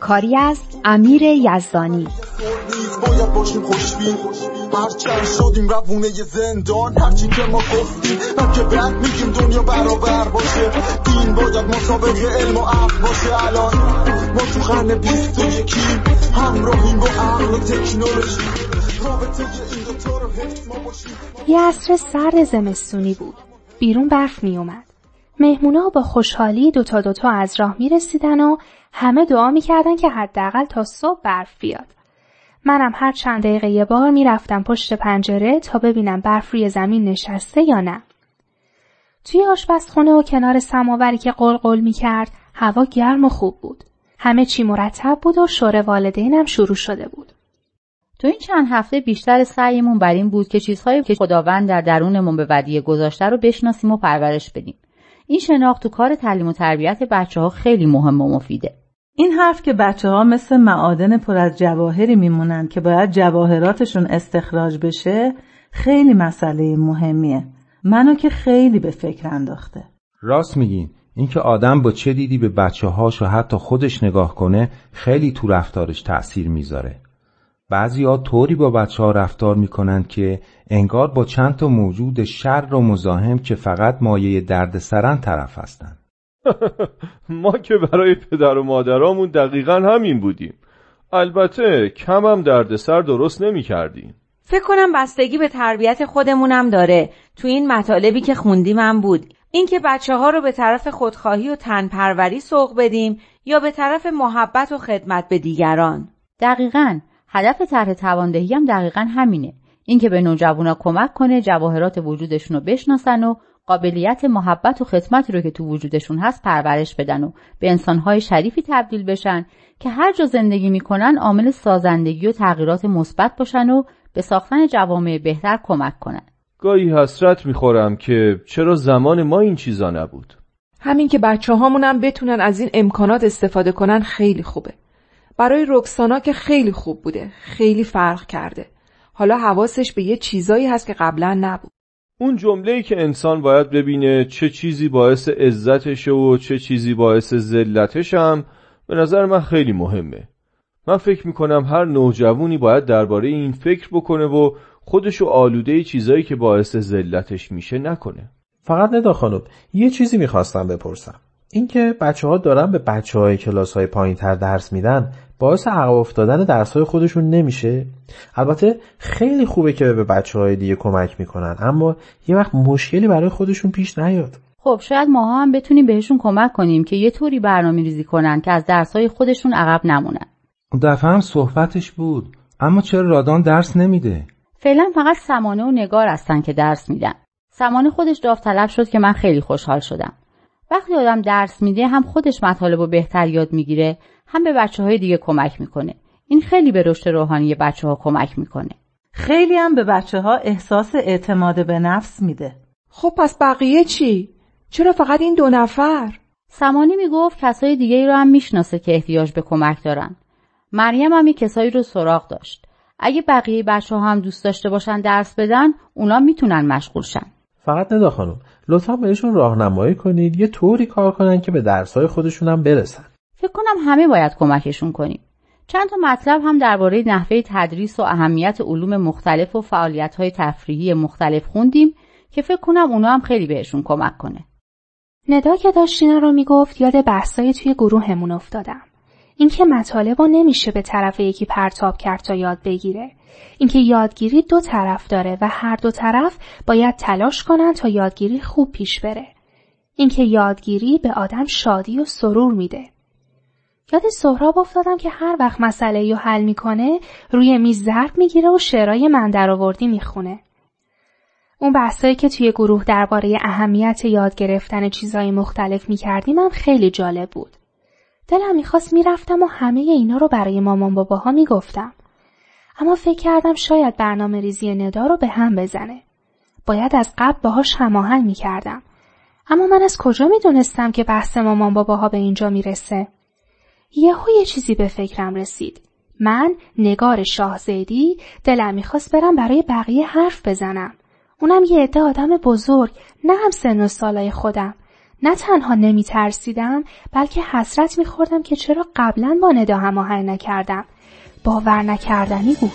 کاری از امیر یزدانی. باید باشیم خوشبین. هرچند شدیم روونه زندان هرچی که ما گفتیم هم که بعد میگیم دنیا برابر باشه. دین باید مسابق علم و عقل باشه. الان ما تو قرن بیست و یکیم همراهیم با عقل و تکنولوژی. یه عصر سرد زمستونی بود. بیرون برف می اومد. مهمونا با خوشحالی دوتا دوتا از راه می رسیدن و همه دعا می کردن که حداقل تا صبح برف بیاد. منم هر چند دقیقه یه بار می رفتم پشت پنجره تا ببینم برف روی زمین نشسته یا نه. توی آشپزخونه و کنار سماوری که قلقل می کرد هوا گرم و خوب بود. همه چی مرتب بود و شور والدینم شروع شده بود. تو این چند هفته بیشتر سعیمون بر این بود که چیزهایی که خداوند در درونمون به ودیه گذاشته رو بشناسیم و پرورش بدیم. این شناخت تو کار تعلیم و تربیت بچه ها خیلی مهم و مفیده. این حرف که بچه ها مثل معادن پر از جواهری میمونن که باید جواهراتشون استخراج بشه خیلی مسئله مهمیه. منو که خیلی به فکر انداخته. راست میگین اینکه آدم با چه دیدی به بچه هاش و حتی خودش نگاه کنه خیلی تو رفتارش تأثیر می‌ذاره. بعضی ها طوری با بچه ها رفتار می‌کنن که انگار با چند تا موجود شر و مزاحم که فقط مایه درد سرن طرف هستن. ما که برای پدر و مادرامون دقیقا همین بودیم. البته کم هم دردسر درست نمی کردیم فکر کنم بستگی به تربیت خودمونم داره. تو این مطالبی که خوندیم هم بود. اینکه بچه ها رو به طرف خودخواهی و تنپروری سوق بدیم یا به طرف محبت و خدمت به دیگران. دقیقا. هدف طرح تواندهی هم دقیقا همینه. اینکه به نوجوانا کمک کنه جواهرات وجودشون رو بشناسن و قابلیت محبت و خدمتی رو که تو وجودشون هست پرورش بدن و به انسانهای شریفی تبدیل بشن که هر جا زندگی می‌کنن عامل سازندگی و تغییرات مثبت باشن و به ساختن جوامع بهتر کمک کنن. گاهی حسرت می‌خورم که چرا زمان ما این چیزا نبود. همین که بچه هامونم بتونن از این امکانات استفاده کنن خیلی خوبه. برای رکسانا که خیلی خوب بوده. خیلی فرق کرده. حالا حواسش به یه چیزایی هست که قبلا نبود. اون جمله که انسان باید ببینه چه چیزی باعث عزتشه و چه چیزی باعث ذلتش هم به نظر من خیلی مهمه. من فکر می‌کنم هر نوجوانی باید درباره این فکر بکنه و خودشو آلوده چیزایی که باعث ذلتش میشه نکنه. فقط ندا خانم یه چیزی می‌خواستم بپرسم. اینکه بچه ها دارن به بچه های کلاس های پایین تر درس میدن باعث عقب افتادن درس های خودشون نمیشه. البته خیلی خوبه که به بچه های دیگه کمک می‌کنن اما یه وقت مشکلی برای خودشون پیش نیاد. خب شاید ماها هم بتونیم بهشون کمک کنیم که یه طوری برنامه ریزی کنن که از درس های خودشون عقب نمونن. دفعه هم صحبتش بود اما چرا رادان درس نمیده؟ فعلا فقط سمانه و نگار هستن که درس میدن. سمانه خودش داوطلب شد که من خیلی خوشحال شدم. وقتی آدم درس میده هم خودش مطالب و بهتر یاد می‌گیره هم به بچه های دیگه کمک می‌کنه. این خیلی به رشد روحانی بچه ها کمک می‌کنه. خیلی هم به بچه ها احساس اعتماد به نفس میده. خب پس بقیه چی؟ چرا فقط این دو نفر؟ سمانی می‌گفت کسای دیگه ای رو هم می‌شناسه که احتیاج به کمک دارن. مریم هم کسایی رو سراغ داشت. اگه بقیه بچه ها هم دوست داشته باشن درس بدن اونا می‌تونن مشغول شن. فقط ندا خانم. لطفا بهشون راهنمایی کنید یه طوری کار کنن که به درسهای خودشون هم برسن فکر کنم همه باید کمکشون کنیم چند تا مطلب هم درباره نحوه تدریس و اهمیت علوم مختلف و فعالیت‌های تفریحی مختلف خوندیم که فکر کنم اونا هم خیلی بهشون کمک کنه. ندا که داشت اینا رو می‌گفت یاد بحثای توی گروهمون افتادم. اینکه مطالب رو نمیشه به طرف یکی پرتاب کرد تا یاد بگیره. اینکه یادگیری دو طرف داره و هر دو طرف باید تلاش کنن تا یادگیری خوب پیش بره. اینکه یادگیری به آدم شادی و سرور میده. یاد سهراب افتادم که هر وقت مسئله رو حل می‌کنه روی میز ضرب می‌گیره و شعرهای من درآوردی می‌خونه. اون بحثایی که توی گروه درباره اهمیت یاد گرفتن چیزهای مختلف می‌کردیم هم خیلی جالب بود. دلم می‌خواست می‌رفتم و همه اینا رو برای مامان باباها می‌گفتم. اما فکر کردم شاید برنامه ریزی ندا رو به هم بزنه. باید از قبل باهاش هماهنگ می‌کردم. اما من از کجا می‌دونستم که بحث مامان باباها به اینجا می‌رسه؟ یهو یه چیزی به فکرم رسید. من نگار شاهزیدی دلم می‌خواست برم برای بقیه حرف بزنم. اونم یه عده آدم بزرگ نه هم سن و سالای خودم. نه تنها نمی ترسیدم بلکه حسرت میخوردم که چرا قبلا با ندا هماهنگ نکردم. باور نکردنی بود.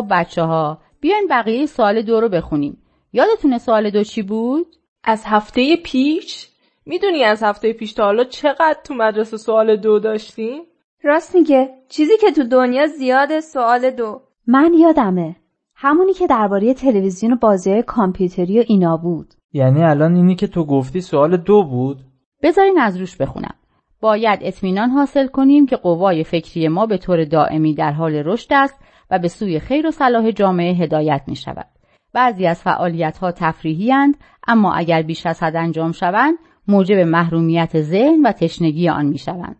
خب بچه ها بیاین بقیه سوال دو رو بخونیم یادتونه سوال دو چی بود؟ از هفته پیش؟ می‌دونی از هفته پیش تا حالا چقدر تو مدرسه سوال دو داشتیم؟ راست میگه چیزی که تو دنیا زیاده سوال دو من یادمه همونی که درباره تلویزیون و بازی کامپیوتری و اینا بود یعنی الان اینی که تو گفتی سوال دو بود؟ بذارین از روش بخونم باید اطمینان حاصل کنیم که قوای فکری ما به طور دائمی در حال رشد است و به سوی خیر و صلاح جامعه هدایت می شود. بعضی از فعالیت ها تفریحی هند، اما اگر بیش از حد انجام شوند موجب محرومیت ذهن و تشنگی آن می شوند.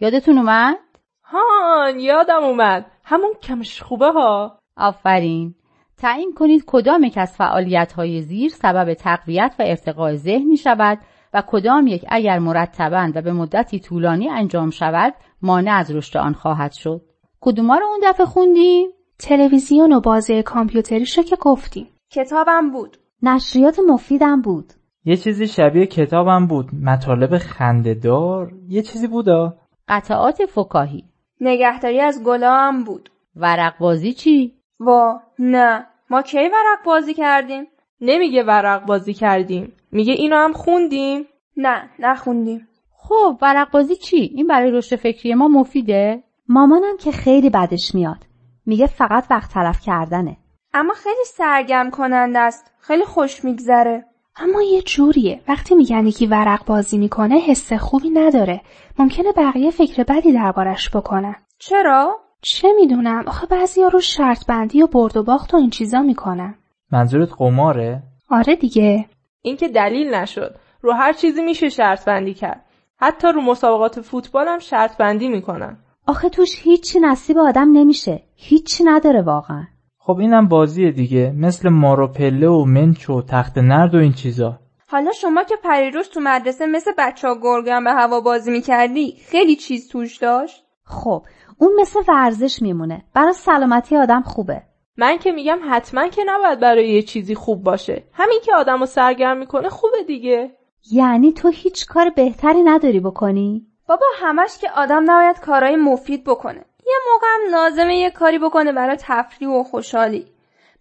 یادتون اومد؟ هان یادم اومد همون کمش خوبه ها آفرین تعیین کنید کدام یک از فعالیت های زیر سبب تقویت و ارتقاء ذهن می شود و کدام یک اگر مرتبا و به مدتی طولانی انجام شود مانع از رشد آن خواهد شد کدوما رو اون دفعه خوندیم؟ تلویزیون و بازی کامپیوتریشو که گفتیم. کتابم بود. نشریات مفیدم بود. یه چیزی شبیه کتابم بود. مطالب خندهدار یه چیزی بودا. قطعات فکاهی. نگهداری از گلام بود. ورق بازی چی؟ وا نه. ما کی ورق بازی کردیم؟ نمیگه ورق بازی کردیم. میگه اینو هم خوندیم. نه نخوندیم. خب ورق بازی چی؟ این برای رشد فکری ما مفیده؟ مامانم که خیلی بدش میاد. میگه فقط وقت تلف کردنه. اما خیلی سرگرم کننده است. خیلی خوش میگذره. اما یه جوریه. وقتی میگن یکی ورق بازی می‌کنه حس خوبی نداره. ممکنه بقیه فکر بدی دربارش بکنن. چرا؟ چه می‌دونم. آخه بعضیا رو شرط بندی و برد و باخت و این چیزا می‌کنن. منظورت قماره؟ آره دیگه. این که دلیل نشد. رو هر چیزی میشه شرط بندی کرد. حتی رو مسابقات فوتبال هم شرط بندی می‌کنن. آخه توش هیچی نصیب آدم نمیشه. هیچی نداره واقعا. خب اینم بازیه دیگه. مثل مارو پله و منچ و تخت نرد و این چیزا. حالا شما که پریروز تو مدرسه مثل بچه ها گرگم به هوا بازی می‌کردی خیلی چیز توش داشت؟ خب اون مثل ورزش میمونه. برای سلامتی آدم خوبه. من که میگم حتما که نباید برای یه چیزی خوب باشه. همین که آدم رو سرگرم می‌کنه خوبه دیگه. یعنی تو هیچ کار بهتری نداری بکنی؟ بابا همش که آدم نباید کارهای مفید بکنه. یه موقع هم لازمه یه کاری بکنه برای تفریح و خوشحالی.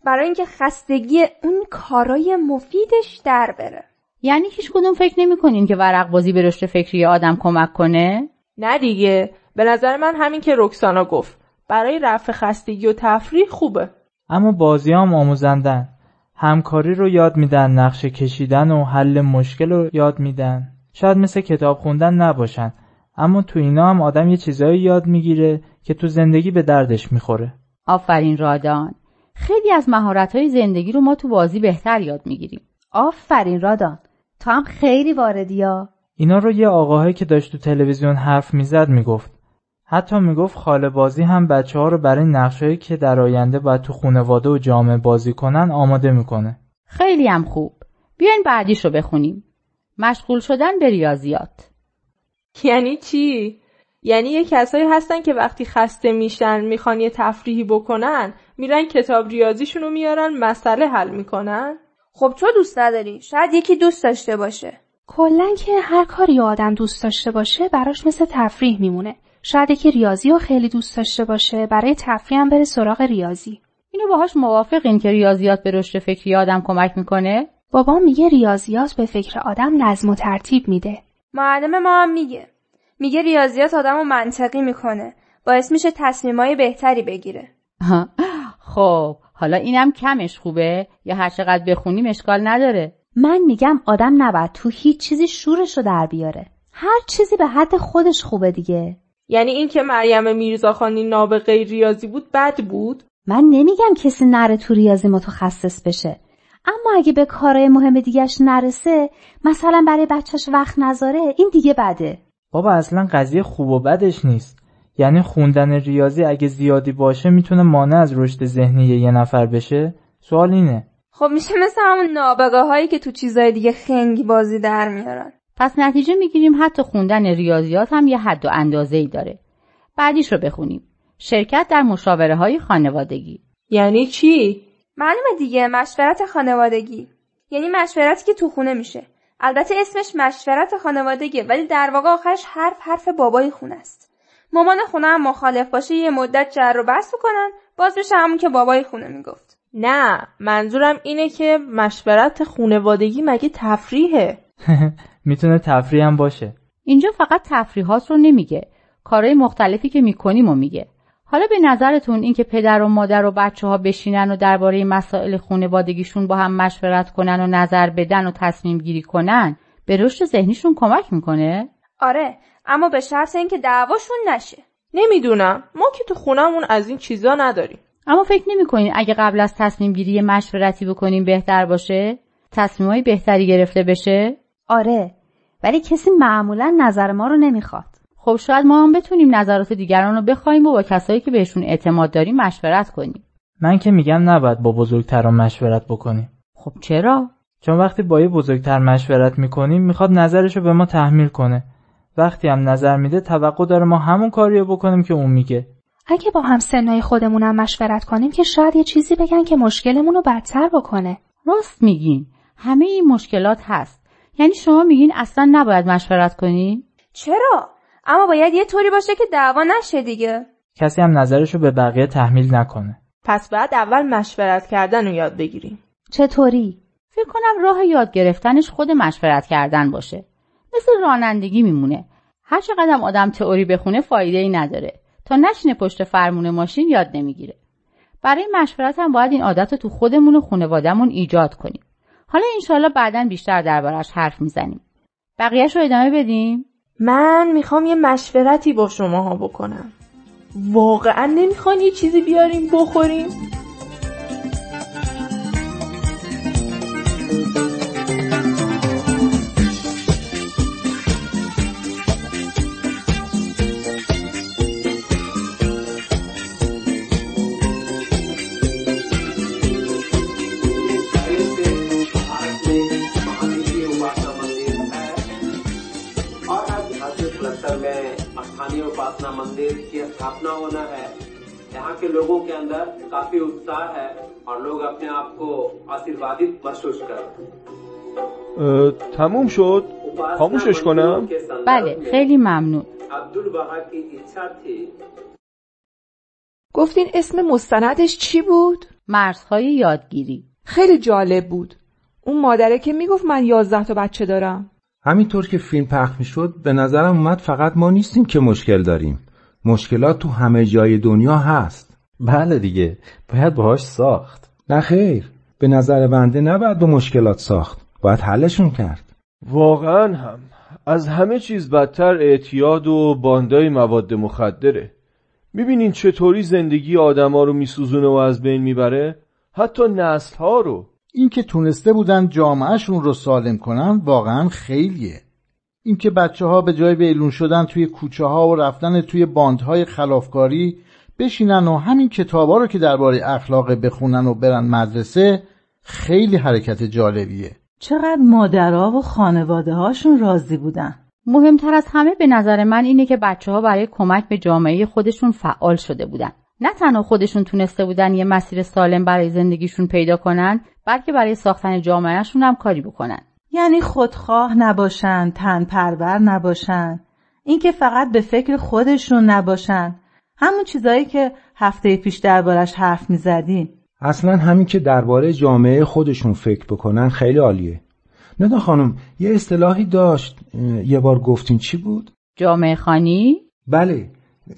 برای اینکه خستگی اون کارای مفیدش در بره. یعنی هیچ کدوم فکر نمی‌کنین که ورق بازی به رشد فکری آدم کمک کنه؟ نه دیگه. به نظر من همین که رکسانا گفت. برای رفع خستگی و تفریح خوبه. اما بازی هم آموزندن. همکاری رو یاد میدن نقشه کشیدن و حل مشکل رو یاد میدن. شاید مثل کتاب خوندن نباشن. اما تو اینا هم آدم یه چیزایی یاد می‌گیره که تو زندگی به دردش می‌خوره. آفرین رادان. خیلی از مهارت‌های زندگی رو ما تو بازی بهتر یاد می‌گیریم. آفرین رادان. تو هم خیلی واردی ها. اینا رو یه آقاهایی که داشت تو تلویزیون حرف می‌زد می‌گفت. حتی می‌گفت خاله بازی هم بچه ها رو برای نقشهایی که در آینده باید تو خانواده و جامعه بازی کنن آماده می‌کنه. خیلی هم خوب. بیاین بعدیش رو بخونیم. مشغول شدن به ریاضیات. یعنی چی؟ یعنی یه کسایی هستن که وقتی خسته میشن می‌خوان یه تفریحی بکنن میرن کتاب ریاضیشون رو میارن مسئله حل می‌کنن؟ خب تو دوست نداری. شاید یکی دوست داشته باشه. کلا که هر کاری آدم دوست داشته باشه براش مثل تفریح میمونه. شاید یکی ریاضی رو خیلی دوست داشته باشه برای تفریح هم بره سراغ ریاضی. اینو باهاش موافقین که ریاضیات به رشد فکری آدم کمک می‌کنه؟ بابا میگه ریاضیات به فکر آدم نظم و ترتیب میده. معلم ما هم میگه. میگه ریاضیات آدم رو منطقی می‌کنه. باعث میشه تصمیمای بهتری بگیره. خب حالا اینم کمش خوبه؟ یا هر چقدر بخونیم اشکال نداره. من میگم آدم نباید تو هیچ چیزی شورش رو در بیاره. هر چیزی به حد خودش خوبه دیگه. یعنی اینکه مریم میرزاخانی نابغه ریاضی بود بد بود؟ من نمیگم کسی نره تو ریاضی متخصص بشه. اما اگه به کارهای مهم دیگهش نرسه مثلا برای بچهش وقت نذاره این دیگه بده. بابا اصلا قضیه خوب و بدش نیست. یعنی خوندن ریاضی اگه زیادی باشه می‌تونه مانع از رشد ذهنی یه نفر بشه؟ سوال اینه. خب میشه مثل همون نابغه هایی که تو چیزای دیگه خنگ بازی در میارن. پس نتیجه می‌گیریم حتی خوندن ریاضیات هم یه حد و اندازه ای داره. بعدیش رو بخونیم. شرکت در مشاوره های خانوادگی. یعنی چی؟ معلومه دیگه مشورت خانوادگی. یعنی مشورتی که تو خونه میشه. البته اسمش مشورت خانوادگی ولی در واقع آخرش حرف حرف بابای خونه است. مامان خونه هم مخالف باشه یه مدت جر و بحث کنن باز بشه همون که بابای خونه می‌گفت. نه منظورم اینه که مشورت خونوادگی مگه تفریحه؟ می‌تونه تفریح هم باشه. اینجا فقط تفریحات رو نمیگه. کارهای مختلفی که می‌کنیم و میگه. حالا به نظرتون اینکه پدر و مادر و بچه ها بشینن و درباره مسائل خونوادگیشون با هم مشورت کنن و نظر بدن و تصمیم گیری کنن به رشد ذهنیشون کمک می‌کنه؟ آره اما به شرط اینکه دعواشون نشه. نمی‌دونم. ما که تو خونمون از این چیزا نداریم. اما فکر نمی‌کنین اگه قبل از تصمیم گیری مشورتی بکنیم بهتر باشه؟ تصمیمای بهتری گرفته بشه؟ آره ولی کسی معمولا نظر ما رو نمی‌خواد. خب شاید ما هم بتونیم نظرات دیگران رو بخوایم و با کسایی که بهشون اعتماد داریم مشورت کنیم. من که میگم نباید با بزرگتران مشورت بکنیم. خب چرا؟ چون وقتی با یه بزرگتر مشورت می‌کنیم می‌خواد نظرش رو به ما تحمیل کنه. وقتی هم نظر میده توقع داره ما همون کاری رو بکنیم که اون میگه. اگه با هم سنای خودمونم مشورت کنیم که شاید یه چیزی بگن که مشکلمون رو بدتر بکنه. راست میگین. همه این مشکلات هست. یعنی شما میگین اصلا نباید مشورت کنین چرا؟ اما باید یه طوری باشه که دعوا نشه دیگه. کسی هم نظرش رو به بقیه تحمیل نکنه. پس بعد اول مشورت کردن رو یاد بگیریم. چطوری؟ فکر کنم راه یاد گرفتنش خود مشورت کردن باشه. مثل رانندگی میمونه. هر چقدر آدم تئوری بخونه فایده ای نداره. تا نشینه پشت فرمون ماشین یاد نمی‌گیره. برای مشورت هم باید این عادت رو تو خودمون و خانوادهمون ایجاد کنیم. حالا انشالله بعدا بیشتر دربارش حرف می‌زنیم. بقیهش رو ادامه بدیم؟ من می‌خوام یه مشورتی با شماها بکنم. واقعا نمی‌خوان یه چیزی بیاریم بخوریم؟ स्थानीय उपासना मंदिर की स्थापना होना है यहाँ के लोगों के अंदर काफी उत्साह है और लोग अपने आप को आशीर्वादित महसूस कर تموم شد خاموشش کنم بله خیلی ممنون عبدالبها کی इच्छा थी گفتین اسم مستندش چی بود؟ مرزهای یادگیری خیلی جالب بود اون مادره که میگفت من یازده تا بچه دارم همینطور که فیلم پخش می‌شد به نظرم اومد فقط ما نیستیم که مشکل داریم. مشکلات تو همه جای دنیا هست. بله دیگه. باید باهاش ساخت. نه خیر. به نظر بنده نباید به مشکلات ساخت. باید حلشون کرد. واقعا هم. از همه چیز بدتر اعتیاد و باندای مواد مخدره. می‌بینین چطوری زندگی آدما رو میسوزونه و از بین می‌بره؟ حتی نسل ها رو. اینکه تونسته بودن جامعهشون رو سالم کنن واقعا خیلیه. اینکه بچه ها به جای بیلون شدن توی کوچه ها و رفتن توی باندهای خلافکاری بشینن و همین کتابا رو که درباره اخلاق بخونن و برن مدرسه خیلی حرکت جالبیه. چقدر مادرها و خانواده هاشون راضی بودن. مهمتر از همه به نظر من اینه که بچه ها برای کمک به جامعه خودشون فعال شده بودن. نه تنها خودشون تونسته بودن یه مسیر سالم برای زندگیشون پیدا کنن بلکه برای ساختن جامعهشون هم کاری بکنن. یعنی خودخواه نباشن تن پرور نباشن. اینکه فقط به فکر خودشون نباشن. همون چیزایی که هفته پیش دربارش حرف می‌زدیم. اصلا همین که درباره جامعه خودشون فکر بکنن خیلی عالیه. ندا خانم یه اصطلاحی داشت یه بار گفتین چی بود؟ جامعه خانی؟ بله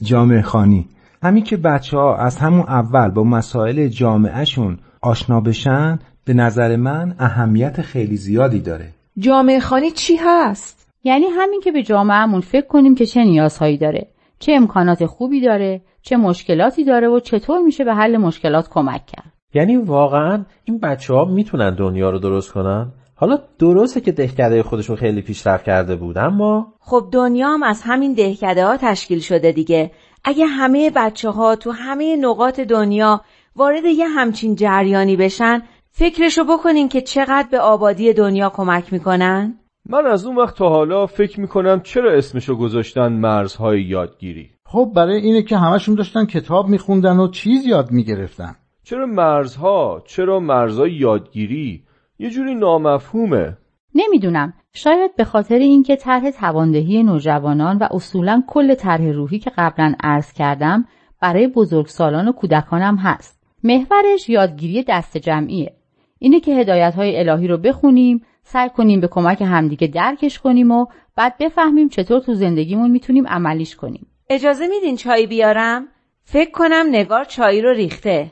جامعه خانی. همین که بچه ها از همون اول با مسائل جامعهشون آشنا بشن به نظر من اهمیت خیلی زیادی داره. جامعه خانی چی هست؟ یعنی همین که به جامعهمون فکر کنیم که چه نیازهایی داره چه امکانات خوبی داره چه مشکلاتی داره و چطور میشه به حل مشکلات کمک کرد. یعنی واقعا این بچه ها می‌تونن دنیا رو درست کنن؟ حالا درسته که دهکده خودشون خیلی پیشرفت کرده بود اما خب دنیا هم از همین دهکده ها تشکیل شده دیگه. اگه همه بچه ها تو همه نقاط دنیا وارد یه همچین جریانی بشن فکرشو بکنین که چقدر به آبادی دنیا کمک می‌کنن؟ من از اون وقت تا حالا فکر می‌کنم چرا اسمشو گذاشتن مرزهای یادگیری. خب برای اینه که همشون داشتن کتاب میخوندن و چیز یاد می‌گرفتن. چرا مرزها چرا مرزهای یادگیری؟ یه جوری نامفهومه. نمی‌دونم. شاید به خاطر اینکه طرح تواندهی نوجوانان و اصولا کل طرح روحی که قبلا عرض کردم برای بزرگسالان و کودکانم هست. محورش یادگیری دست جمعیه. اینه که هدایت های الهی رو بخونیم سعی کنیم به کمک همدیگه درکش کنیم و بعد بفهمیم چطور تو زندگیمون می‌تونیم عملیش کنیم. اجازه میدین چای بیارم؟ فکر کنم نگار چای رو ریخته.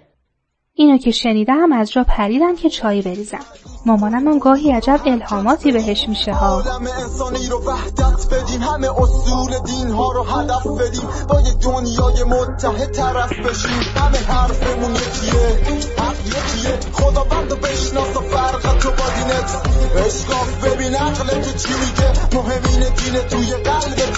اینو که شنیدم از جا پریدم که چای بریزم. مامانم هم گاهی عجب الهاماتی بهش میشه ها. عالم انسانی رو وحدت بدیم همه اصول دین ها رو هدف بدیم. با یه دنیای متحد طرف بشیم. همه حرفمون یکیه حق یکیه. خداوند رو بشناس و فرقت رو با دینت. اشکاف ببین عقل که چی میگه. مهم اینه دین توی قلب